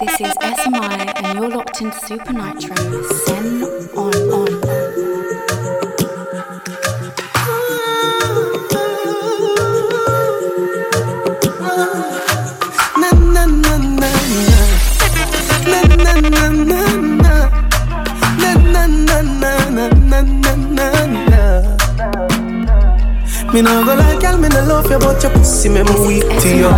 This is SMI, and you're locked into Super Nitro. Send on on. Me no go like girl, me no love you, but your pussy me move weak to you.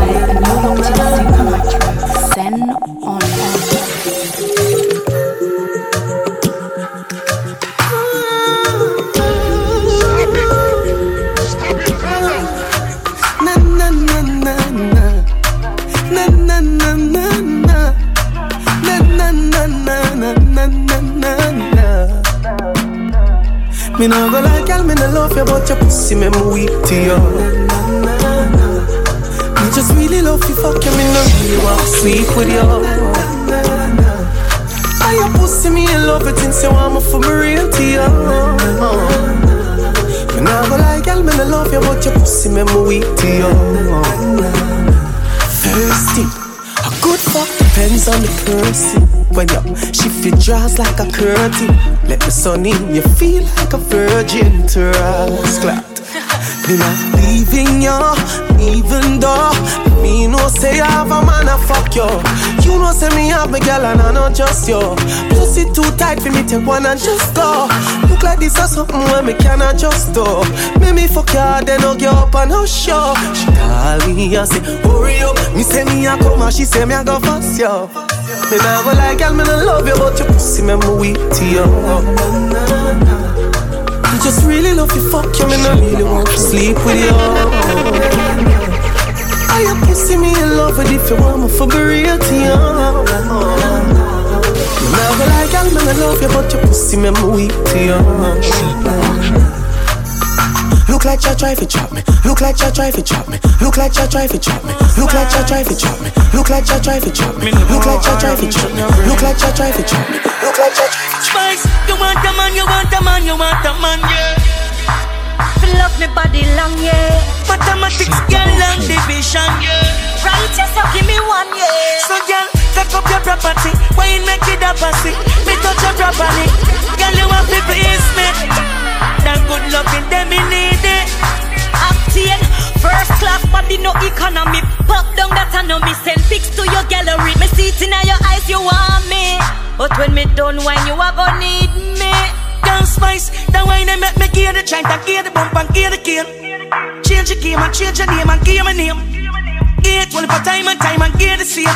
Me nah go like girl, me nah love you, but your pussy me me weak to you. Me just really love you, fuck you, me nah really want to sleep with you. I your pussy me in love it since you want me for me real to you. Me nah go like girl, me nah love you, but your pussy me me weak to you. Thirsty, depends on the person. When you shift your dress like a curtain, let the sun in, you feel like a virgin trust clapped. Me not leaving you, even though me no say I have a man a fuck you. You know say me have me girl and I not just you. Pussy too tight for me take one and just go. Look like this or something where me cannot just do. Make me fuck you, then hug you up and no show. She call me and say hurry up. Me say me a come and she say me a go fast you. Me nah go like girl, me nah love you, but your pussy me me weak to you. I just really love you, fuck you, me not really want to sleep with you. I your pussy me in love with if you want me for be real to you. Nah go like me nah love you, but your pussy me weak to you. Look like you try to chop me. Look like you try to chop me. Look like you try to chop me. Look like you try to chop me. Look like you try to chop me. Look like you try to chop me. Look like you try to chop me. Look like you try to chop me. Spice, you want a man, you want a man, you want a man, yeah. Fill up me body long, yeah. Mathematics, girl, long division, yeah. Right, yes, you give me one, yeah. So, girl, take up your property. Why you make it a pussy? Me touch you properly. Girl, you want to please me. That good loving, them me need it. Octane, first class body, no economy. Pop down that me send pics to your gallery. Me see it in your eyes, you want me. But when me done wine, you are gonna need me. Down spice, that wine they make me gear the joint and gear the bump and gear the cane. Change the game and change your name and gear my name. It one for time and time and gear the same.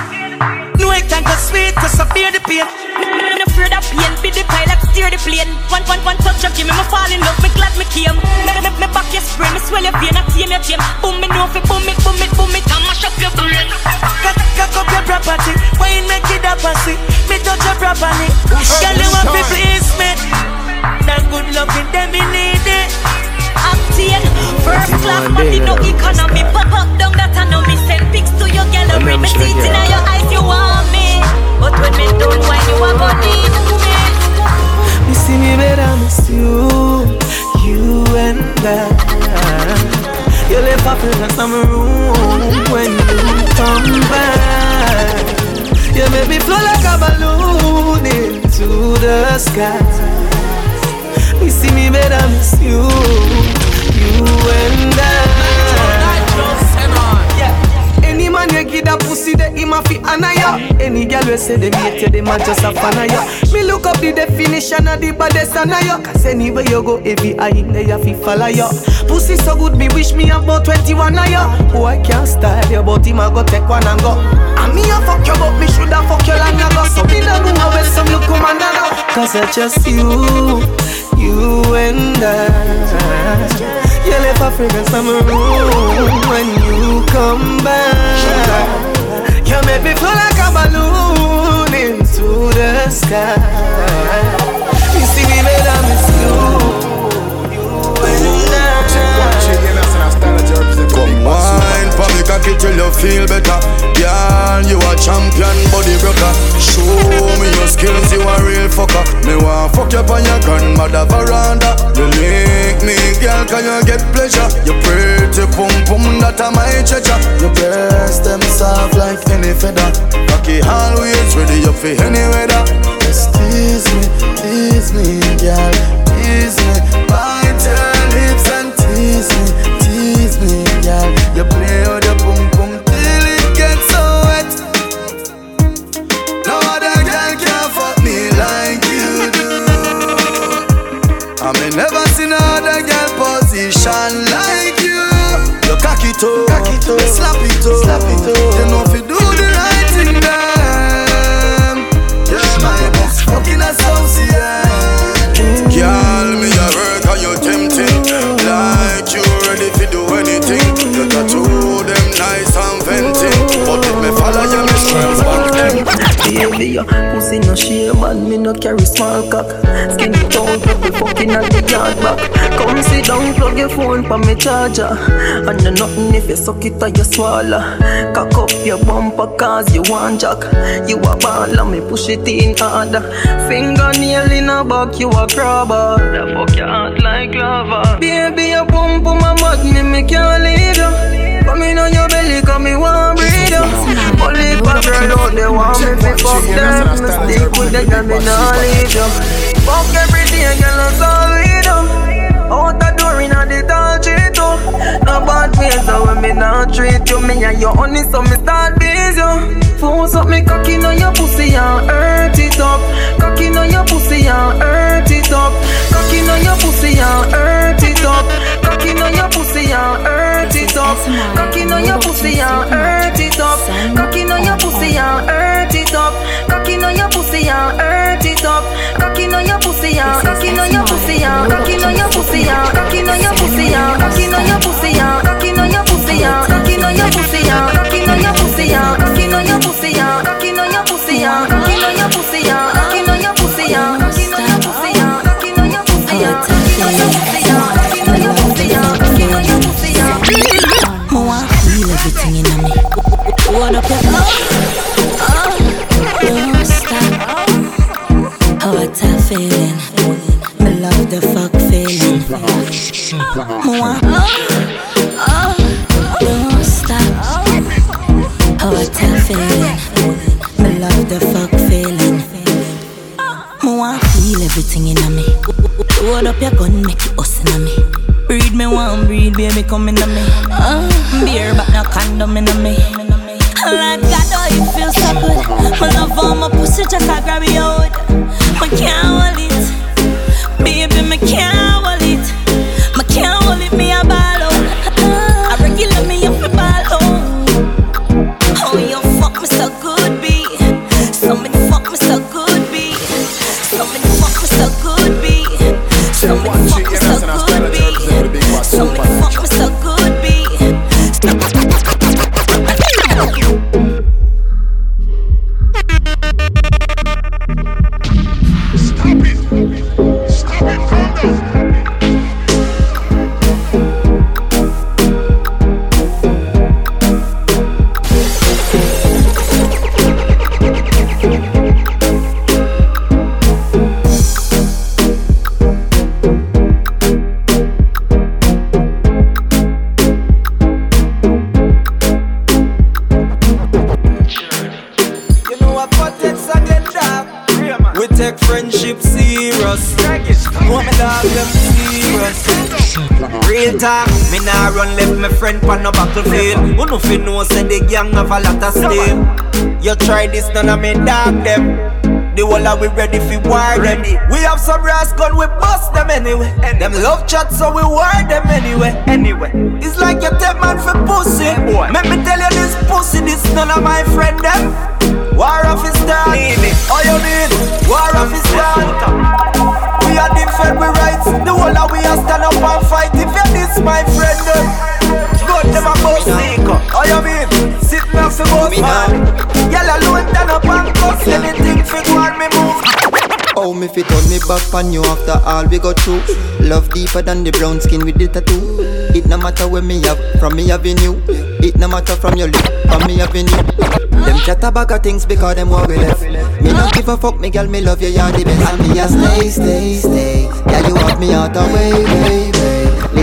No it can go sweet to severe the pain. Me no afraid of pain, be the pilot, steer the plane. One, one, one touch of you, me, me fall in love, me glad me came. Me, me, me back your spray, me swell your vein, I tame your chain. Boom, me know fi boom it, boom it, boom it, and mash up your brain. Cock, cock up your property. You make it a pussy? Me touch you properly. Girl, you want to please me. That good loving, them me need it. Octane, first class body, no economy. Pop up down that I know me send pics to your gallery. Me see it in your eyes, you want me. But when me done wine, you are gonna need me. You see me better, miss you, you and I. You left a fragrance in my room when you come back. You make me flow like a balloon into the sky. You see me better, miss you, you and I. Any man you give that pussy, that him a fi honor ya. Any girl we say hate you, them a just a fan ya. Me look up the definition of the baddest of ya. Cause anywhere you go, every eye there you fi follow ya. Pussy so good, me wish me about 21 of ya. Boy can't style you, but him a go take one and go. And me a fuck you, but me shoulda fuck you long ago. So me know how well some you come and go. Cause I just you, you and I. You left a fragrance in my room when you come back. You make me flow like a balloon into the sky. You see me better miss you, I. Come wine for me cocky till you feel better Girl, you on your grandmother veranda You make me, girl, can you get pleasure? You pretty pum pum that a my treasure. Your breast them soft like any feather. Cocky always ready up for any weather. Just tease me, tease me, girl, your phone pa me charger. And no nothing if you suck it or you swallow. Cock up your bumper cause you want jack. You a ball and me push it in harder. Fingernail in a back, you a crabber. The fuck your heart like lava Baby, your pump my mud, me me can't leave you Come in on your belly, come me want breathe you Only for girl out they want me fi fuck them. Me stick with them, me nah leave you treat you Me and you honey, so me start you Force up me cocky on your pussy and hurt it up Cocky on your pussy and hurt it up Cocky on your pussy and hurt it up Cocky on your pussy and hurt it up Cocky on your pussy and hurt it up Cocky on your pussy and hurt it up Cocky on your pussy and hurt it up Cocky on your pussy and cocky on your pussy and cocky on your pussy and cocky on your pussy and cocky on your pussy and your pussy on your pussy on your pussy on your pussy on your pussy on your pussy on your pussy on your pussy on your pussy on your pussy on your pussy. Hold up your. Hold up your gun, make it us in me. Breed me one breed, baby, come in me. Uh, beer, but no condom in me. Like God, oh, it feels so good. My love on my pussy, just I grab it out. My can't hold this, none of me dog them. The whole of we ready fi war them. We have some brass gun, we bust them anyway. And them love chat, so we war them anyway. Anyway, it's like you take man for pussy. Let me tell you this pussy, this none of my friend them. War of his done. All oh, you mean? War of his done. We are defend we rights. The whole of we are stand up and fight. If you this my friend them, good them a boss seeker. Oh you mean? Sitting up for boss man. Yellow alone stand up and cuss anything fit want me move. Oh, me fit on me back on you after all we go through. Love deeper than the brown skin with the tattoo. It no matter where me have, from me having you. It no matter from your lip, from me having you. Them chat bag of things because them what we left. Me no give a fuck, me girl, me love you, you're the best. And me a stay, stay, stay. Yeah, you have me out the way, way, way.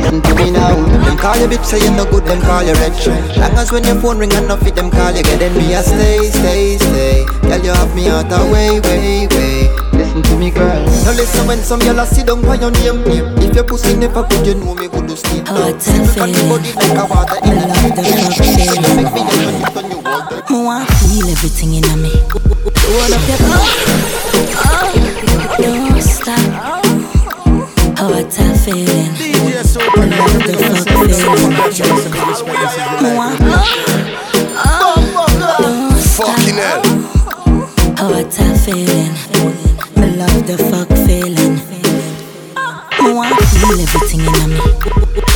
Listen to me now. Them call you bitch, say you no good, them call you rich. Long as when your phone ring and no fit, them call you get. Then me a stay, stay, stay. Girl, you have me out the way, way, way. Listen to me, girl. Now listen when some yellow sit down by your name. If your pussy never good, you know me good to sleep. Oh, it's a feeling. like a water in a love the feeling. Make me when you turn you water. Me want feel everything in me. Hold up your cup. Oh, don't stop. A feeling. I love the fuck feeling. Me want don't stop. Fucking hell. A feeling. Me love the fuck feeling. Me want feel everything in me.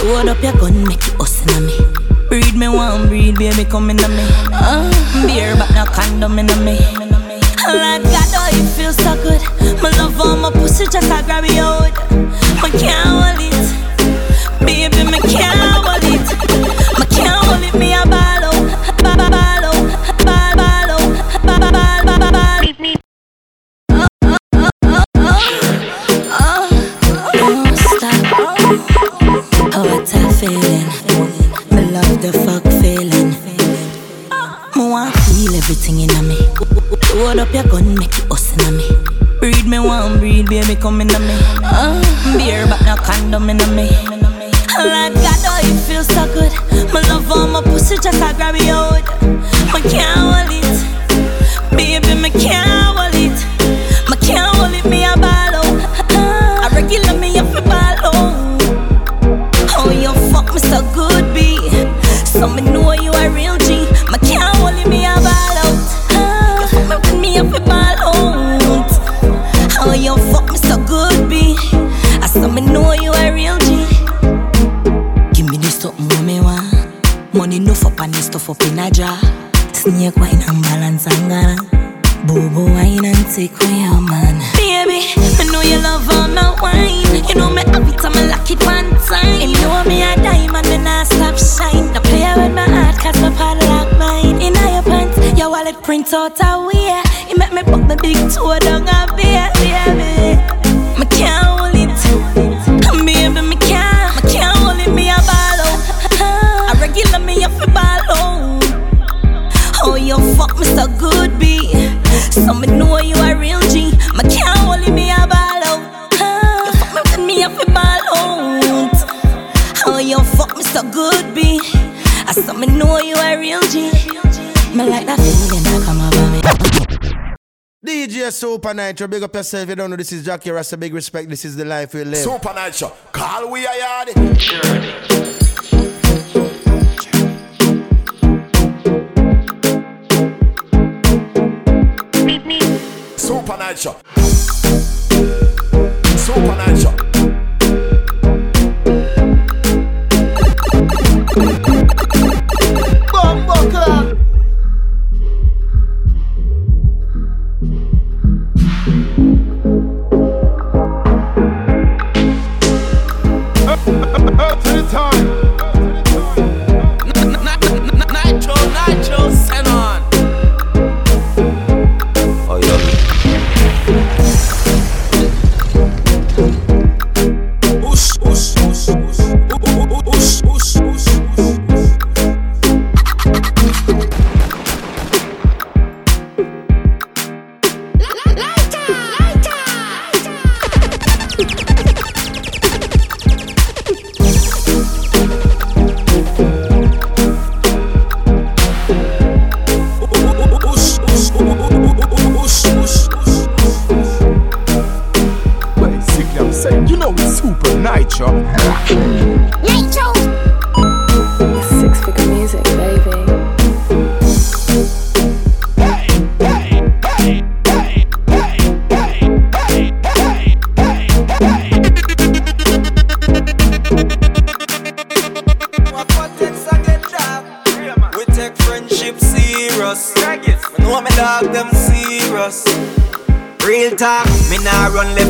Hold up your gun, make it us in me. Breed me one, breed baby come in me. Uh, beer but no condom in me. Like God, oh, it feels so good. My love on my pussy just a grab it out. I can't hold it, up your gun, make it us in me. Breed me one, breed baby come in me. Uh, beer but no condom in me. Like God, oh, it feels so good. My love on my pussy just a grab it out. I can't out a way. You make me put my big toe down a beer, baby. Me can't hold it. Baby, me can't, me can't hold it, me a ball out. A regular me a fi ball out. Oh, you fuck me so good, B. So me know you a real G. Me can't hold it, me a ball out. You fuck me with me a fi ball out. Oh, you fuck me so good, B. I saw me know you a real G. Me like that feeling that come over me. DJ Super Nitro, big up yourself. You don't know this is Jackie Rasta. Big respect. This is the life we live. Super Nitro. Call we a yard. Super Nitro. Super Night Show. Nitro,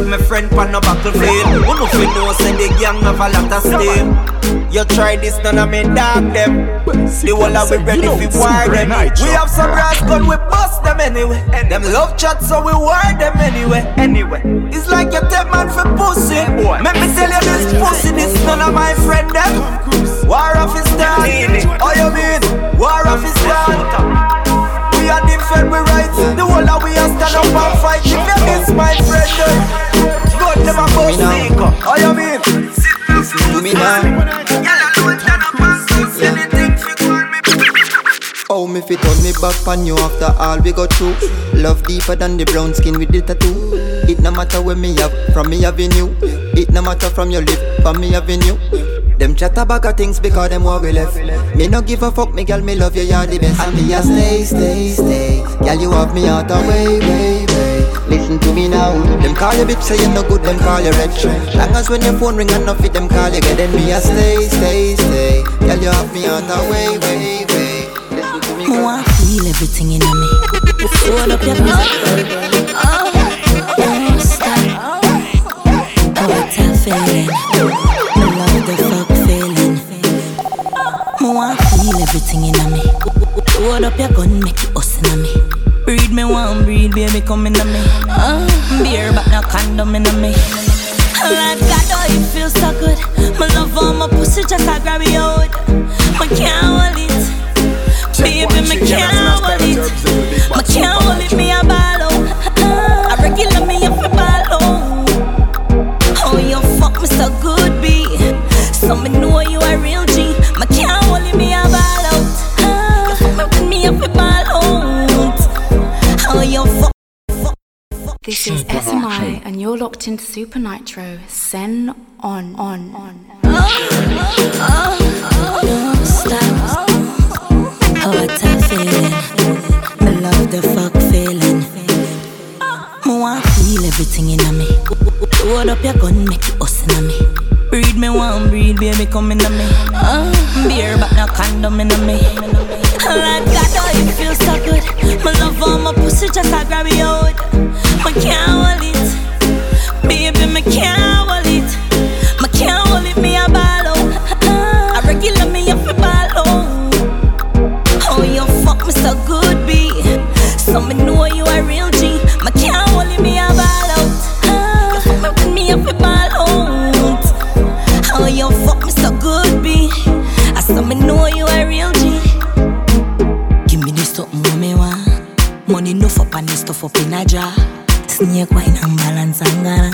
my friend on no battlefield. Who no fi know send the gang have a lot of steam. You try this, none of me dog them. The whole of we ready fi war them. We have some brass gun, we bust them anyway. Them love chat, so we war them anyway. Anyway, it's like you take man for pussy. Let me tell you this pussy, this none of my friend them. War office done. Oh you mean? War office done. We are defend we rights. The whole of we are stand up and fight. If you miss my friend, eh. God them a bust Oh you mean? Listen to me now. Oh, me fit turn me back on you after all we go through. Love deeper than the brown skin with the tattoo. It no matter where me have, from me having you. It no matter from your lip, from me having you. Them chat about things because them we left. Me no give a fuck, me girl, me love you, you're the best. And me a stay, stay, stay. Girl, you have me out of way, way, way. Listen to me now. Them call you bitch, say you no good, them call you retro. Long as when your phone ring and no fit, them call you get. Then me a stay, stay, stay. Girl, you have me out of way, way, way. Listen to me. I want feel everything in me. Hold up your music. Your gun, make it us in me. Breed me one, breed baby come in me. Uh, beer but no condom in me. Lord God, oh, it feels so good. My love on my pussy just a grab you out. I can't hold it. Locked into Super Nitro. Sen on, on, on. Don't stop. Oh, what a feeling. Me love the fuck feeling. Me want feel everything in me. Hold up your gun, make it us in me. Breed me one, breed baby come in me. Beer but no condom in me. Lord God, oh, it feels so good. My love on my pussy just a grab you out. Me can't I saw me know you a real G. Give me this something what me want. Money no up and this stuff up in a jar. Snake wine and balance and gana.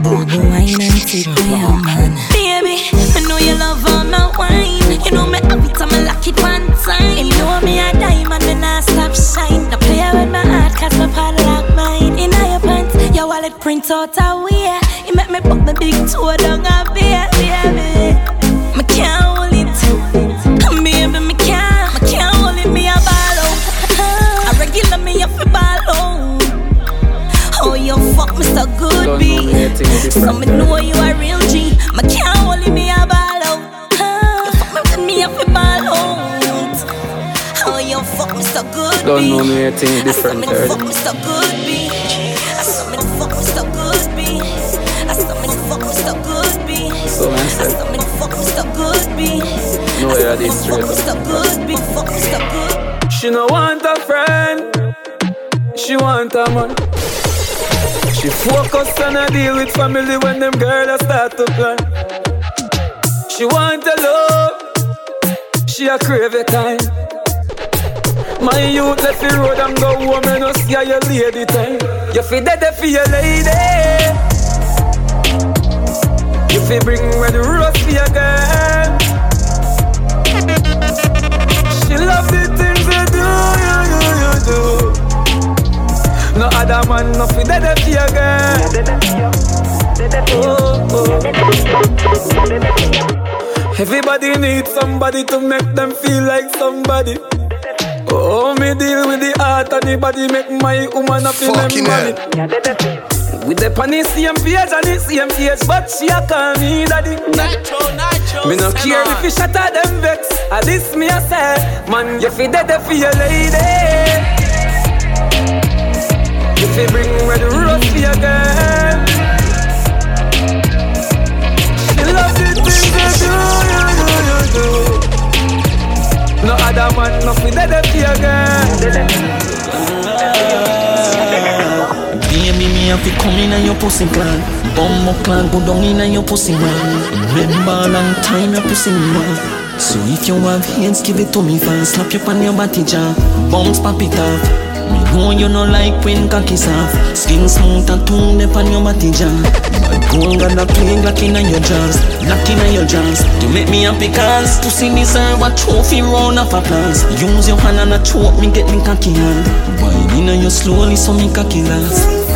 Boobo wine and take away your man. Baby, I know you love all my wine. You know me have it and me lock it one time. You know me a diamond, me not stop shine. Now play with my heart, cause my padlock mine. In your pants, your wallet print out a way. You make me put the big toe down a beer, baby. B. So me know you a real G. Me can't hold me a ball out. You fuck me with me a fi ball out. Oh, you fuck me so good, Don't know me, I think I saw different me fuck me so good, B. I saw me fuck me so good, B. I saw me fuck me so good, B. So man I said, saw me fuck me so good, B. no, yeah, this Fuck me so good, B. Fuck me so good. She no want a friend, she want a man. She focus on a deal with family when them girls start to plan. She want a love, she a crave a time. My youth left the road and go home and see how your lady time. You fi dead for your lady. You fi bring red rose for your girl. She love the things you do, you do, you do. No other man, no fi dead for your girl. Oh, oh. Everybody needs somebody to make them feel like somebody. Oh, me deal with the heart and the body make my woman a feel them Fucking money. With the on the same page and the same age, but she a call me daddy. Nitro, nitro. Me no care if you shatter them vex. At this me a say, man, you fi dead for your lady fi bring red rose for your girl. She love the things you do, you do, you do. No other man, no fi dead for your again. Baby, me have to come in and your pussy clan. Bum up clan, go down in and your pussy man. Remember long time your pussy man. So if you have hands, give it to me fast. Slap you on your body jaw. bombs pop it off. Me know you no like when cocky soft. Skin smooth and tongue up on your body jam But gold got a plague lock in your jaws Lock in your jaws. To make me happy cause Pussy deserve a trophy round of applause. Use your hand and a choke me get me cocky hand Wine in you slowly so me cocky last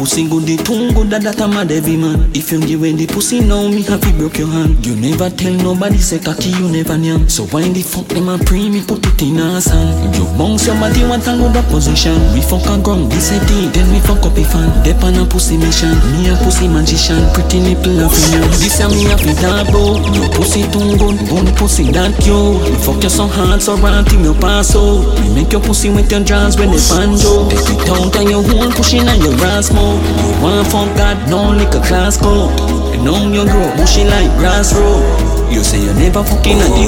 pussy good, the tongue good, that that a devil man. If you give away the pussy now, me happy broke your hand. You never tell nobody say cocky, you never yam. So why the fuck them a pre me put it in a sand? You bounce your body want a good position. We fuck a ground, this a D, then we fuck up a fan. Dep on a pussy mission, me a pussy magician. Pretty nipple of you. This a me a fi double. Your pussy tongue good, good pussy that you. We fuck you so hard, so run till you pass out. We make your pussy with your jaws when they banjo. Take it out and your whole pushing on your ass You want from God, no liquor class code. And now you grow bushy like grass road. You say you never fucking at the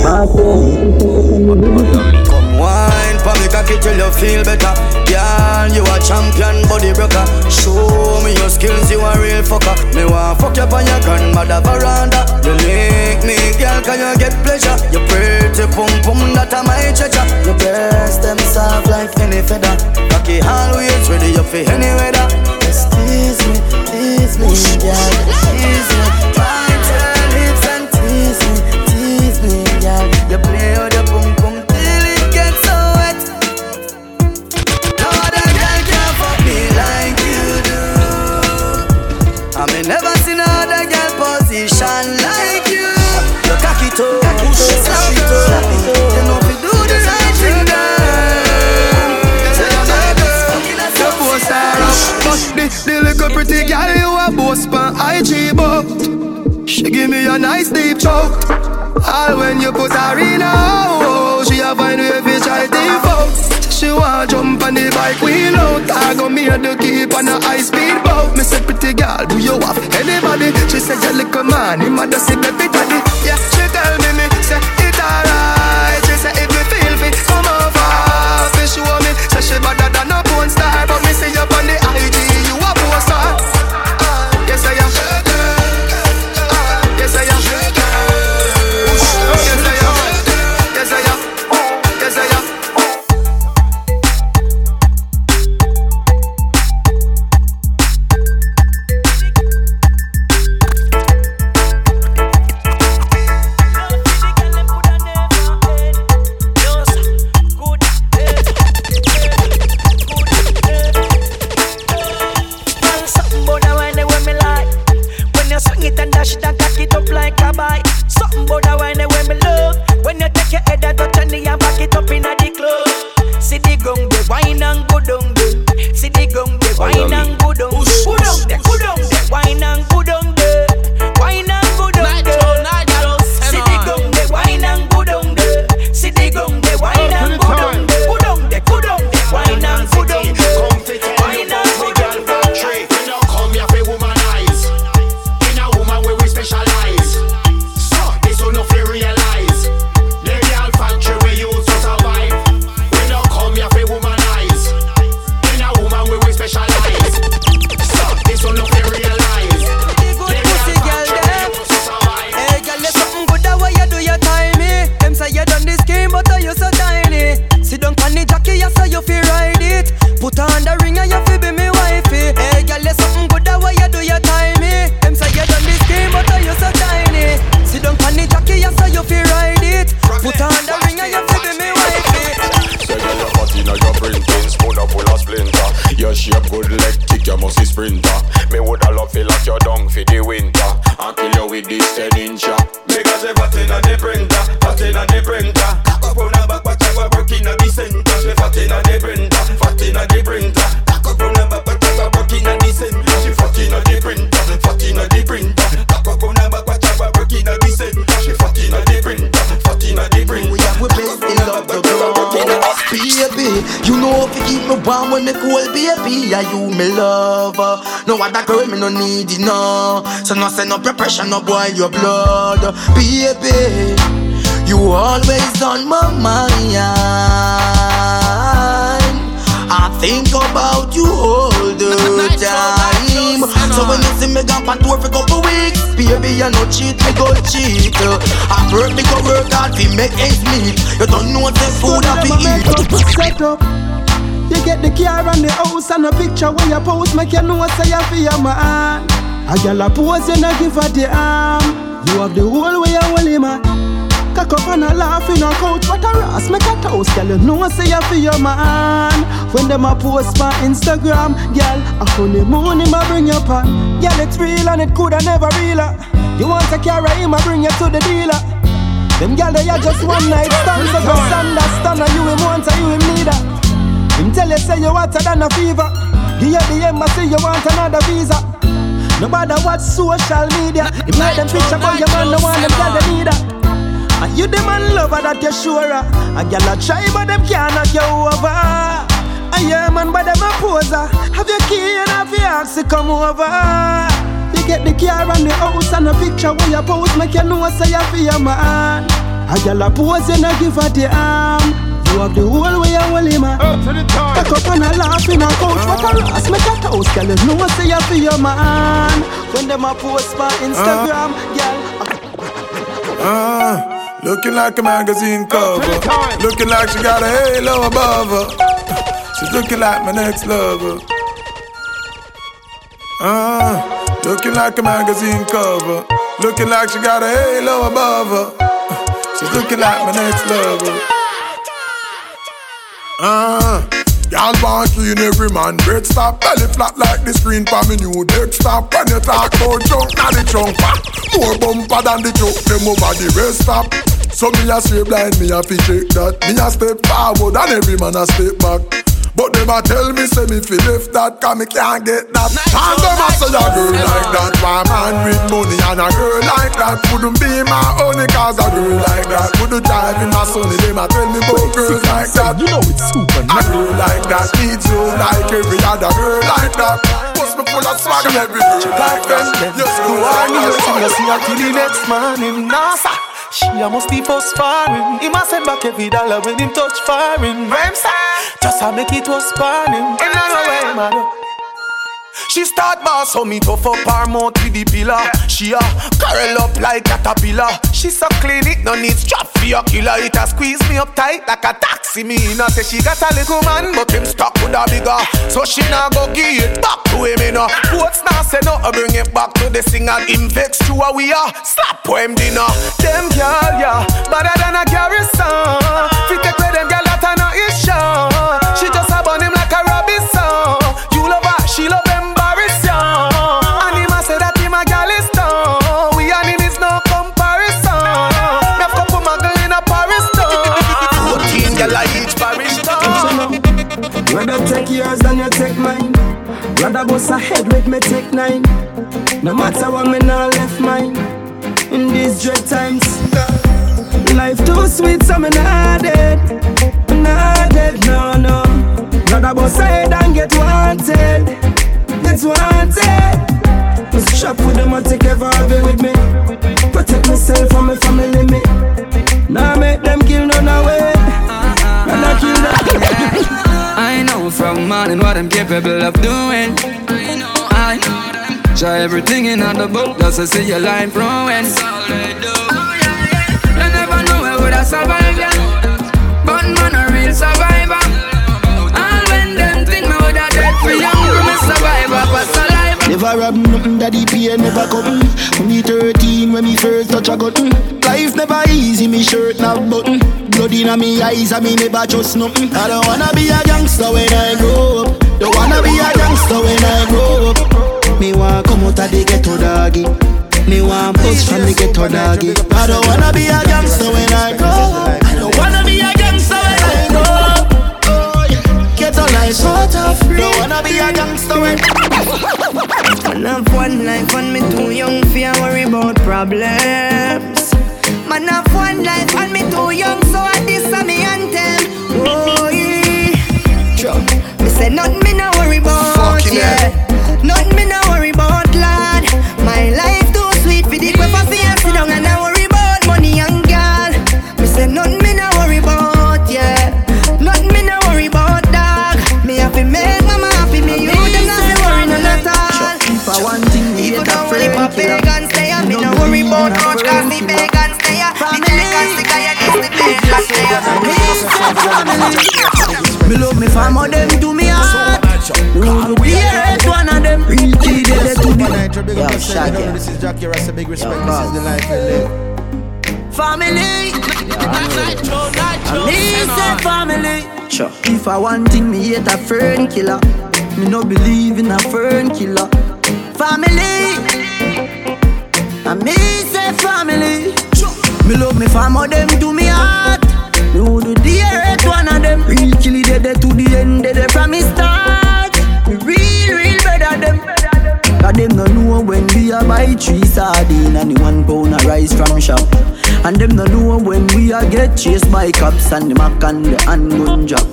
Come wine for me cocky till you feel better. Girl, you a champion body broker. Show me your skills, you a real fucker. Me want fuck you on your grandmother veranda. You make me, girl, can you get pleasure? You pretty pum pum, that a my treasure. Your breast, them soft like any feather. Cocky always ready, you feel any weather tease me, girl Tease me, bite your lips and tease me, tease me, girl You play with your pum pum till it gets so wet. No other girl can fuck me like you do. I may never seen another girl position She give me a nice deep choke. All when you put her in a hole She a find way fi try default She want jump on the bike wheel out I go me the keep on a high speed boat. Me say pretty girl do you have anybody? She say you little man him a just see baby daddy no need it, no. So no send up your pressure, no boil your blood, baby. You always on my mind. I think about you all the time. So when you see me gone on tour for couple weeks, baby, you no cheat, me go cheat. I work, me go work hard, fi make ends meet. You don't know what the food I fi eat. Set up. You get the car and the house and a picture when you post, make you know say you feel man. A girl a pose, you not give her the arm. You have the whole way you hold him man. Cock up and a laugh in a couch, but a ass make a toast, girl. You know say you feel your man. When them a post my Instagram, girl, a honeymoon him a bring you pan. Girl, it's real and it coulda never real. Ah. You want to carry him, I bring you to the dealer. Them girl they are just one night stand, so go understand. You him want, to you him need her. Him tell you say you hotter than a fever. Give you the embassy, you want another visa. No matter what social media, you make them picture, but your man no want them girl they need her. And you the man lover that you sure A girl a try but them can't knock you over. A yeah man but them a poser. Have your key and have your ask to come over. You get the car and the house and a picture where you post Make you know say you for your man. A girl a pose and a give her the you have the whole way you hold him Back up and a laugh in a couch But a ass make a toast Girl you know say you for your man When them a post for Instagram Girl uh. Looking like a magazine cover. Looking like she got a halo above her. She's looking like my next lover. Uh, looking like a magazine cover. Looking like she got a halo above her. She's looking like my next lover. Uh, Y'all want clean every man bread stop Belly flat like the screen for me new deck stop When you talk about junk, now the trunk pop More bumper than the truck, them over the rest stop. So me a stay blind, me a fi check that Me a step forward and every man a step back but them a tell me say me fi left that Cause me can't get that. And them a say a girl like that. One man with money and a girl like that? Wouldn't be my only cause a girl like that. Wouldn't drive in my sonny Them a tell me about girls like that. You know it's super A girl like that needs you like every other girl like that. Must be full of swag and every girl like that Just go on you see her till the next morning NASA she a must be first foreign. He must send back every dollar when him touch. Ramsay, just to make it was sparring. In no way, man. She start boss, so me tough up her mouth with the pillar. She a curl up like a caterpillar. She so clean it, no need strap for your killer. It a squeeze me up tight like a taxi. Me no say she got a little man, but him stuck with a bigger. So she now go give it back to him, you know. What's now say no, I bring it back to the singer. Him vex to a we are slap him dinner. Them girl, yeah, better than a garrison. Fi take with them girl Rather take yours than you take mine. Rather bust ahead with me take nine. No matter what me now left mine. In these dread times, life too sweet, so me not dead. Not dead, no no. Rather bust ahead and get wanted. Get wanted. Me strap with them and take ever be with me. Protect myself from my family me. Now make them kill none away. Rather kill them. I know from what I'm capable of doing. I know, I know. Try everything in the book just to see your line flowing. You never know where would I survive, yeah. But man, a real survivor. And when them think me would have dead for young, me survivor. Never rob nothing, daddy pay never. When me 13, when me first touch a gun. Life never easy, me shirt not button. Blood inna me eyes, and me never trust nothing. I don't wanna be a gangster when I grow up. Don't wanna be a gangster when I grow up. Me want come out of the ghetto doggy. Me want bust from the ghetto doggy. I don't wanna be a gangster when I grow up. Tough. Don't wanna be a gangster when. Man have one life and me too young for worry about problems. Man have one life and me too young, so I this a me anthem. Oh yeah, True. me say nothing me no worry about. Fucking yeah, nothing me no worry about roach cause the pagans there The pagans the guy against the pagans there Me love me family them to me heart. Me want to be a one of them. Real kid they to the Yo, Shaggy. This is Jackie Rasta, big respect. This is the life we live. Family. Me say family. Sure. If I want thing, me hate a fern killer. Me no believe in a fern killer. Family And me say family. Me love me family, them to me heart. Me do the earth one of them. Real kill it dead to the end, dead from me start. Me real, real better them. Cause them no know when we a buy three sardine and the one pound a rice from shop. And them no know when we a get chased by cops and the mac and the handgun drop.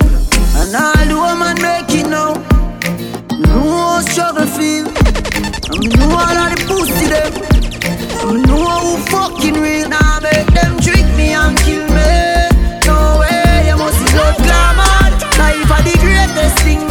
And all the woman make it now. Me know how struggle feel. And me know all of the pussy them. Me know who fucking real. Now make them trick me and kill me. No way, you must blood glamour. Life are the greatest thing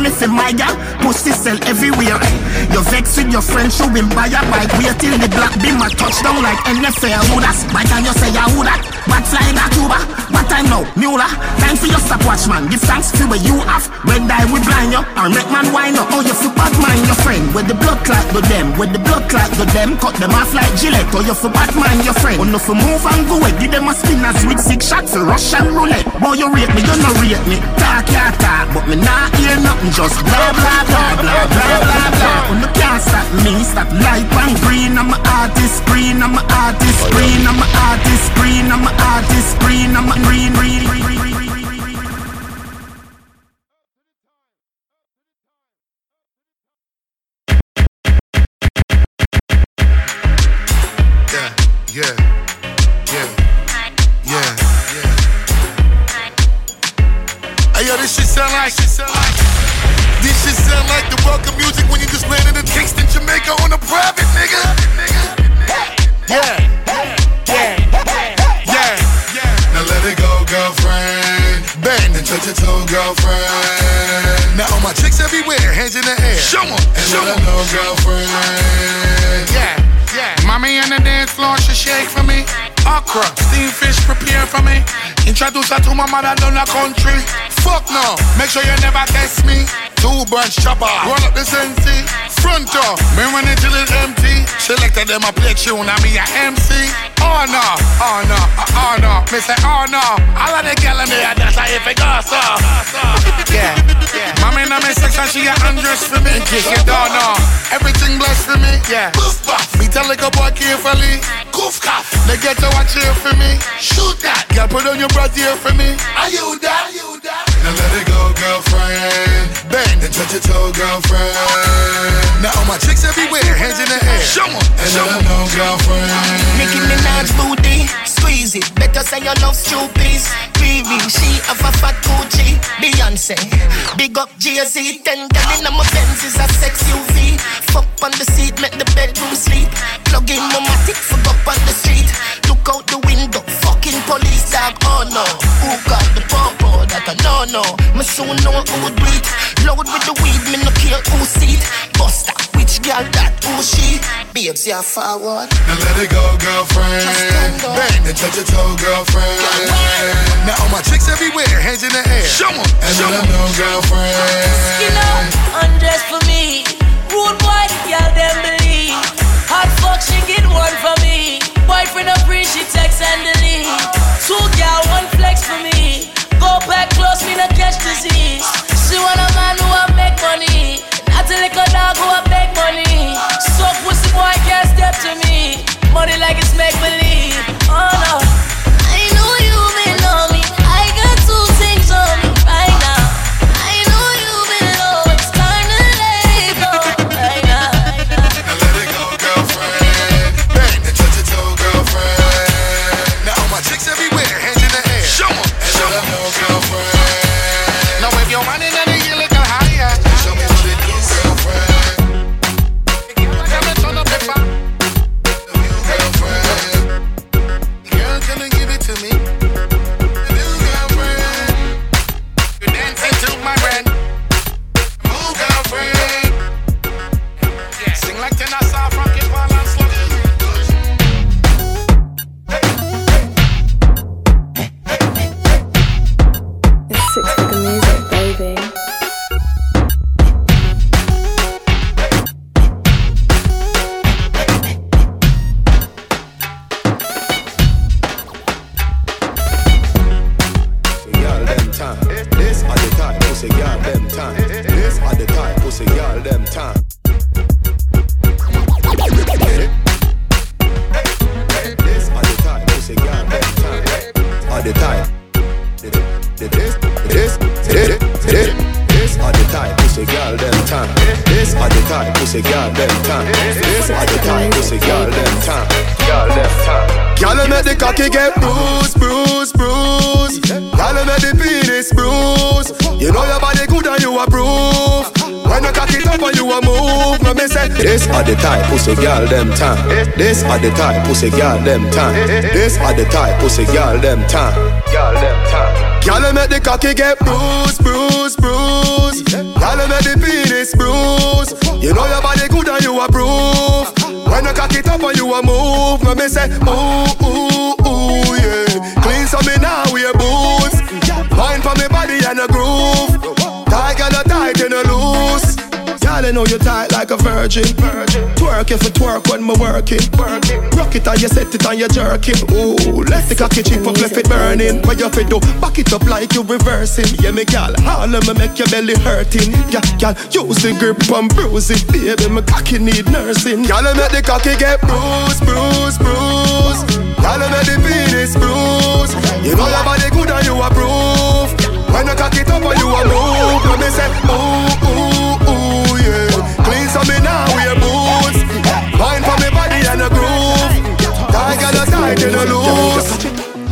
me for my gal. Pussy sell everywhere. You vex with your friend, show him buy a bike. Wait till the black beam a touchdown like NFL. Who that? Why can you say ya who that? Bad fly that Cuba. What time now? Mula. Time for your stopwatch man. Give thanks for what you have. Red die we blind you. Or make man wine up. Oh you for bad mind your friend. With the blood clot to them. With the blood clot to them. Cut them off like Gillette. Oh you for bad mind your friend. Oh no for move and go away. Give them a spin as with six shots for Russian roulette. Boy you rate me, you no rate me. Talk yeah talk, but me not hear nothing. Just blah blah blah blah blah blah blah. Oh no can't stop me. Stop light and green. I'm a artist green. I'm a artist green. I'm a artist green. I'm a artist green. I'm a green green green green a MC. Oh no, oh no, oh, no, me say oh no. All of the girl in there, that's how if it goes so. Yeah, yeah. Mommy in my section, she a undress for me. Case you don't know, everything blessed for me. Yeah. Goof buff. Me tell like a boy carefully. Goof cuff. They get to watch here for me. Shoot that. Girl, put on your bra here for me. Are you that? Are you that? Now let it go, girlfriend. Bang and touch your toe, girlfriend. Now all my chicks everywhere, hands in the air. Show 'em, and show 'em. know, girlfriend. Nicki Minaj booty, squeeze it. Better say you love stupid. Riri, she have a fat Gucci. Beyonce, big up Jay Z. Ten gal in my Benz is a sex UV. Fuck on the seat, make the bedroom sleep. Plug in my matic, fuck up on the street. Look out the window, fucking police dog. Oh no, who got the popo? That I know no. Me soon know who would bleed. Load with the weed, me no care who seat. Buster, which girl that who she? Babes, yeah forward. Now let it go, girlfriend. Bang and touch your toe, girlfriend. Now all my chicks everywhere, hands in the air. Show 'em, and let 'em know, girlfriend. Skin up, undress for me. Rude boy, y'all them believe. Hot fuck, she get one for me. Boyfriend a free, she text and delete. Two gal, one flex for me. Go back close, me not catch disease. She want a man who a make money. Not a little dog who a beg money. So pussy boy can't step to me. Money like it's make believe. Pussy girl them time. This are the type pussy girl them time. Girl them time. Girl, make the cocky get bruised, bruised, bruised. Girl, make the penis bruise. You know your body good and you approve. When you cock it up and you a move, me me say ooh, I know you tight like a virgin. virgin. Twerk if you twerk when me working. Rock it and you set it and you jerking. Ooh, left the cocky chip up, left it burning. What you fi do? Back it up like you reversing. Yeah, me gal, of me make your belly hurting. Yeah, gal, use the grip and bruise it. Baby, my cocky need nursing. Girl, make the cocky get bruised, bruised, bruised. Girl, make the penis bruise. You know your body good and you approve. When you cock it up and you a move, let me say ooh, ooh, tight and a loose.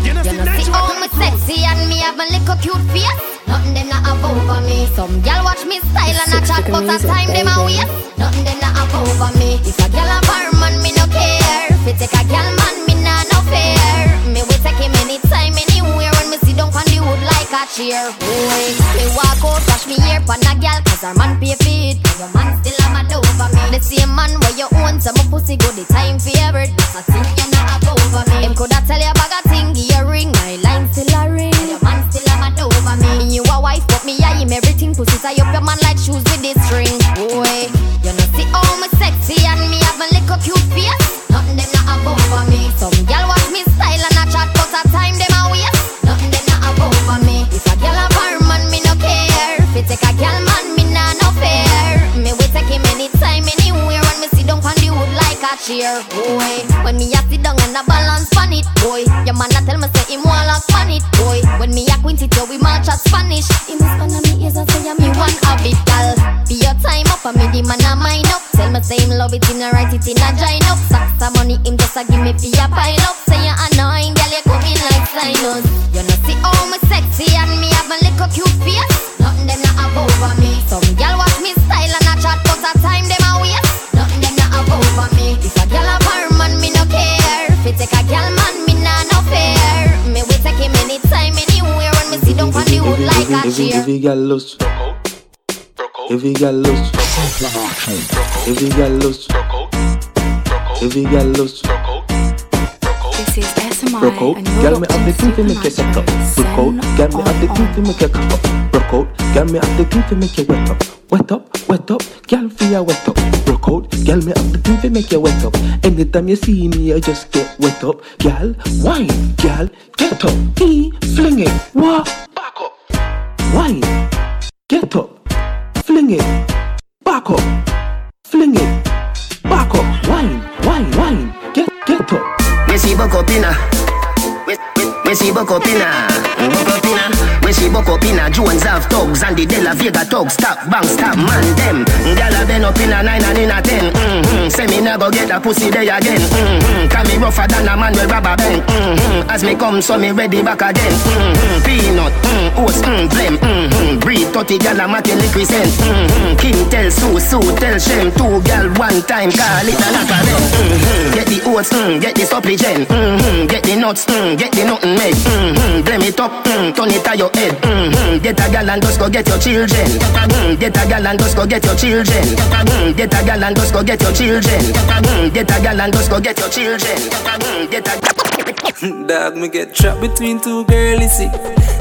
You know, see how me sexy and me have a little cute face. Nothing them not have over me. Some gal watch me style and a chat, but a time them a waste. Nothing them not have over me. If a gal a bar man, me no care. If it take a gal man, me nah no fair. Me will take him anytime, anywhere. On like a chair. Boy, me walk out, wash me hair pon a gal, cause her man pay for it. Your man still a mad over me. The same man where you own, so my pussy go the time favorite. That's a thing you not have over me. Him coulda tell you bag a thing, give you ring, my line still a ring. And your man still a mad over me. Me you a wife, but me I him everything. Pussy tie up your man like Every, chair. every girl loves Every girl loves Every girl loves Every girl loves This is SMI Broke out, and you're girl me have the thing to make you set up out, girl me have the thing to make you cock up out, girl me have the thing to make you wet up. Wet up, wet up, girl feel ya wet up. Broke out, girl me have the thing to make you wet up. Anytime you see me I just get wet up. Girl, wine, girl, get up. He fling it, what? Wine, get up. Fling it, back up. Fling it, back up. Wine, wine, wine, get, get up. Me see buck up Me see buck up in a. Jones have thugs and the De La Vega thugs. Stop, bang, stop, man, them. Gyal a been up inna nine and inna ten. Mm-hmm. Say me never get a pussy there again. Mm-hmm. Can me rougher than a man with rubber band. Mm-hmm. As me come, so me ready back again. Mm-hmm. Peanut, mm, oats, mm, blem. Mm-hmm. Breed 30 gyal a make liquid scent. Mm-hmm. King tell Sue, Sue tell Shem. Two gyal one time, call it a knock them. Mm-hmm. Get the oats, mm, get the supplement. Mm-hmm. Get the nuts, mm, get the nothing made. Mm-hmm. Blame it up, mm, turn it to your head. Mm-hmm. Get a gal and just go get your children. Mm, get a gal and just go get your children. Mm, get a gal and just go get your children. Mm, get a gal and just go get your children. Mm, get a Dog, me get trapped between two girls, see.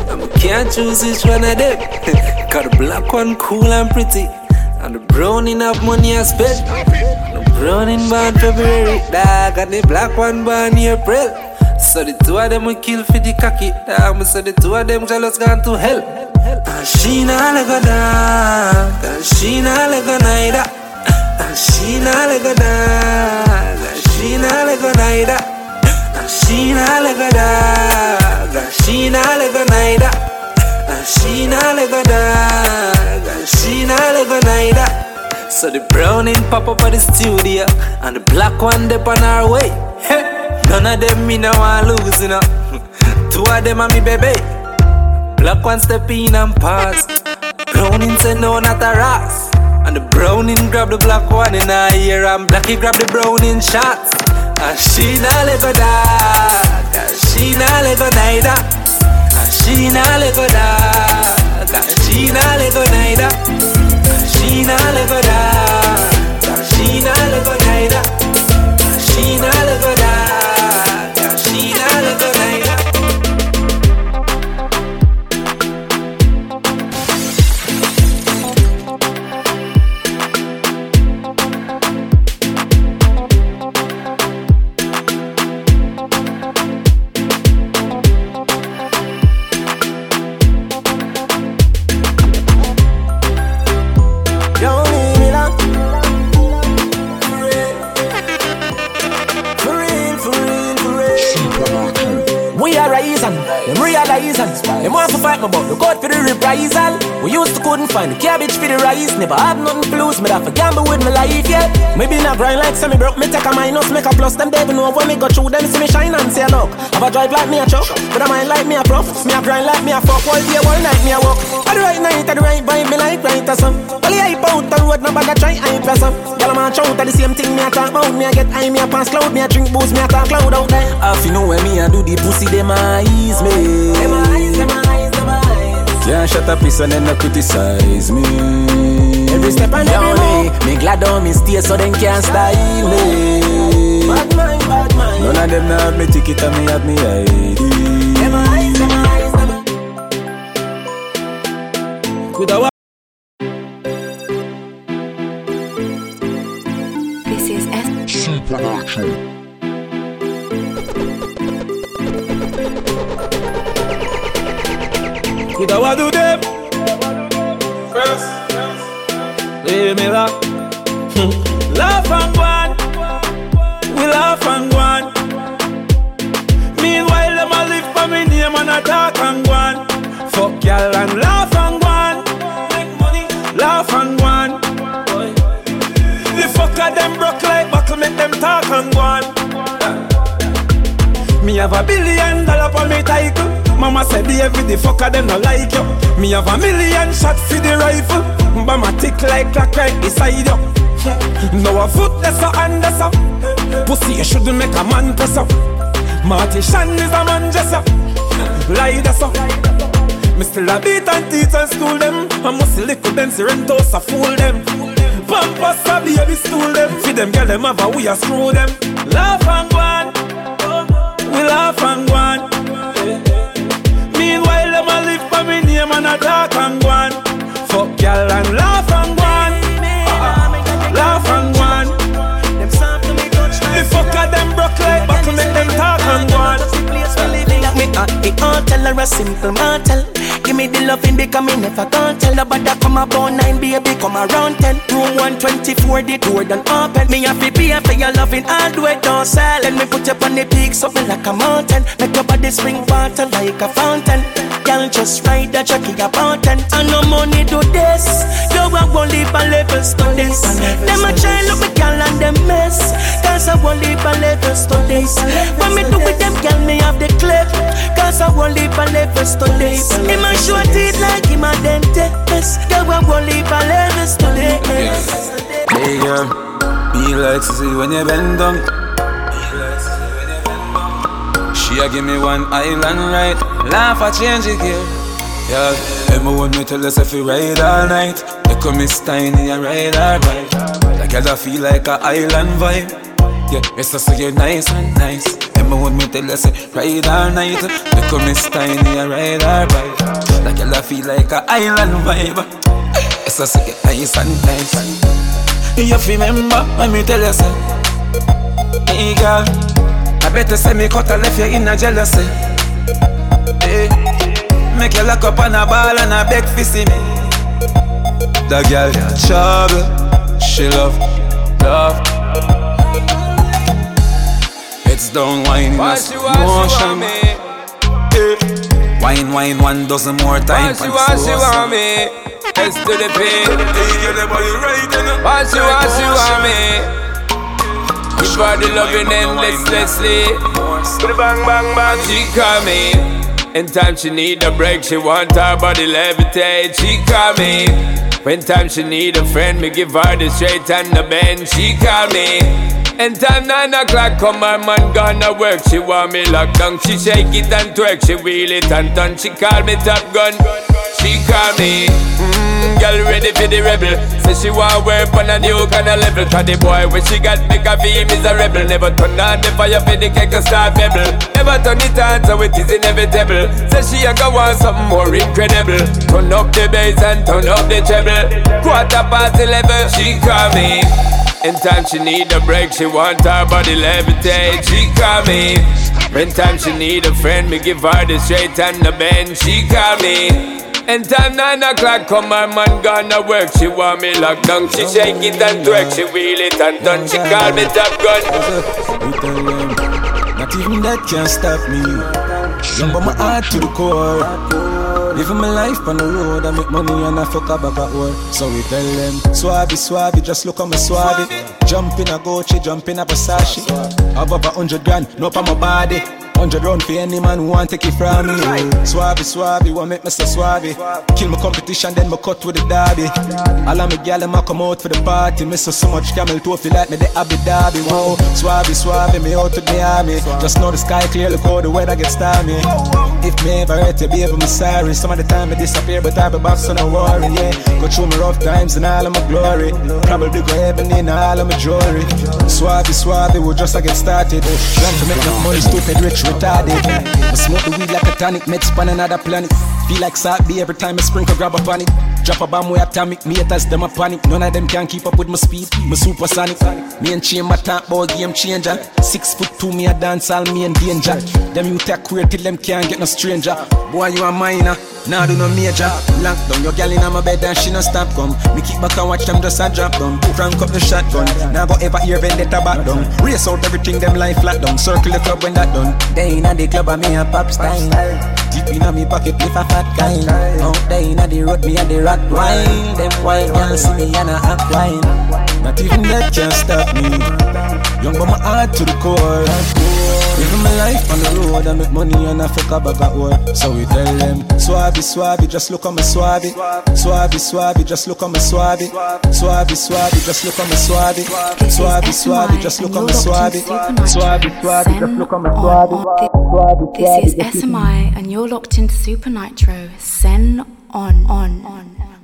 And me can't choose which one of them. Cause the black one cool and pretty. And the brown in have money I spend. The brown in born February, dog. And the black one born April. So the two of them will kill for the cocky. Me say the two of them jealous gone to hell. And she not like a dog. And she not like a neither. And she not like a dog. And she not like a neither. And she not like a dog. And she not like a neither. And she not like a dog. And she not like a neither. So the brown in pop up at the studio. And the black one dip on our way. Hey, none of them me no want lose, you know. Two of them are me baby. Black one step in and pass. Browning say no, not a ras. And the browning grab the black one in her ear and blacky grab the browning shots. And she not let go dog. And she not let go neither. And she not let go dog. And she not let go neither. And she not let go dog. And she not let go neither. And she not let go dog. Them want to fight me, but look out for the reprisal. We used to couldn't find the cabbage for the rice. Never had nothing to lose, me that for gamble with my life, yeah. Maybe not grind like semi broke, me take a minus, make a plus. Them they know when me go through them, see me shine and say look. Have a drive like me a truck, but a mind like me a prof. Me a grind like me a fuck, all day, all night me a walk. At the right night, at the right vibe, me like right or some. The hype out the road, no bag a try hype or some. Girl, I'm a chow, the same thing me a talk about. Me a get high, me a pass cloud, me a drink booze, me a talk loud out there. Half you know when me a do the pussy, them eyes me. Them eyes, them eyes, Can't shut up, piece and then not criticize me. Every step and every move. Me glad on me stay so them can't style me. Bad mind, bad mind. None of them have me ticket and me have me ID. Them eyes, them eyes, Coulda wa do them First Leave me that hmm. Laugh and one and go on. Meanwhile, them a live for me name and a talk and go on. Fuck y'all and laugh and go on. Make money, laugh and go on. The fucker them broke like buckle, make them talk and go on. Me have a billion dollar for me title. Mama said every the fucker them no like you. Me have a million shot for the rifle. But my tick like clock right beside you. Now a foot that's a hand that's a Pussy you shouldn't make a man press up. Marty Shan is a man just up. Lie that's up. Me still a beat and teach and school them. I must with them, Sirentos a fool them. Pampas a baby stool them. Feed them, girl them a we a screw them. Laugh and go on. We laugh and go on them a live for me name and a talk and go on Fuck girl and laugh and go on Laugh and go on The fucker them broke like buckle make them talk and go on Me it all tell her a simple Give me the loving because me never can't tell Nobody come about nine baby come around ten. Room 124 the door done open. Me have to pay for your loving all the way down Let me put you on the peak something like a mountain. Make your body spring water like a fountain. Girl just ride the jockey about ten And no money do this. You I won't leave a levels to this Them a try look me girl and them mess. Cause I won't leave a levels to this When me do with them girl me have the clip. Cause I won't leave a levels to this A short teeth like him a dentist Girl I won't leave a levels to Hey girl, be like see when you bend down. She a give me one island right, laugh a change it girl. Yeah, Emma want me tell us if you ride all night. You come Miss Tiny and ride all right. Like I feel like a island vibe. Yeah, it's just so you're nice and nice. Emma want me tell us ride all night. You come Miss Tiny and ride all right. Like I feel like a island vibe. Just so you're nice and nice. You remember when me tell you say Hey girl I better say me cut and left you in a jealousy Hey Make you lock up on a ball and a beg for see me That girl got trouble She love, love It's down wine in a What she want, she motion. Wine, wine one dozen more time What she want, she want me? S to the P What she want, she want me? Give her the loving endlessly Bang, bang, bang. She call me. Anytime she need a break She want her body levitate. She call me. When time she need a friend Me give her the straight and the bend. She call me Anytime nine o'clock come my man gonna work. She want me locked down. She shake it and twerk. She wheel it and turn. She call me top gun. She call me mm, Girl ready for the rebel. Say she want work on a new kind of level. Cause the boy when she got make a feel rebel. Never turn on the fire for the cake and start Never turn it on so it is inevitable. Say she a go want something more incredible. Turn up the bass and turn up the treble. Quarter past eleven she call me in time she need a break, she want her body levitate. She call me. When time she need a friend, me give her the straight and the bend. She call me. In time nine o'clock come her man gonna work. She want me locked down. She shake it and twerk. She wheel it and done. She call me top gun. Not even that can stop me. But my heart to the core. Living my life on the road, I make money and I fuck up back at work. So we tell them, swabby, swabby, just look at me swabby. Jump in a Gucci, jump in a Versace. Have up a hundred grand, no for my body. Hundred round for any man who want take it from me. Swabby, swabby, want make me so swabby. Kill my competition, then me cut with the derby. All of me gal them a come out for the party. Me so so much camel toe feel like me the Abu Dhabi. Wow, swabby, swabby, me out to the army. Just know the sky clear, look how the weather gets stormy. If me ever hurt you, baby, me sorry. Some of the time I disappear, but I be back, so no worry. Yeah, go through my rough times and all of my glory. Probably go heaven in all of my jewelry. Swabby, swabby, we just a get started. Trying to make enough money, stupid, rich, retarded. I smoke the weed like a tonic, meds on another planet. Feel like salt every time I sprinkle, grab up on it. Drop a bomb where atomic, me haters them a panic. None of them can keep up with my speed, my supersonic. Me and chamber talk about game changer. Six foot two, me a dance all me in danger. Them you take queer till them can't get no stranger. Boy, you a minor, nah do no major. Lock down your gal in my bed and she no stop come. Me keep back and watch them just a drop down. Crank up the shotgun, now go ever hear vendetta back down. Race out everything them life flat down. Circle the club when that done. They inna the club and me a pop style. Deep inna me pocket with a fat kind. Out there inna the road me a the rock wine. Them white girls see me and a act wine. Not even that can stop me. Young but my heart to the core. Living my life on the road, I make money and I fuck a bag of whore. So we tell them, Swabby, Swabby, just look on my Swabby. Swabby, Swabby, just look on my Swabby. Swabby, Swabby, just look on my Swabby. Swabby, Swabby, just look on my Swabby. Swabby, Swabby, just look on my Swabby. This is SMI, and you're locked into Super Nitro. Sen on, on, on.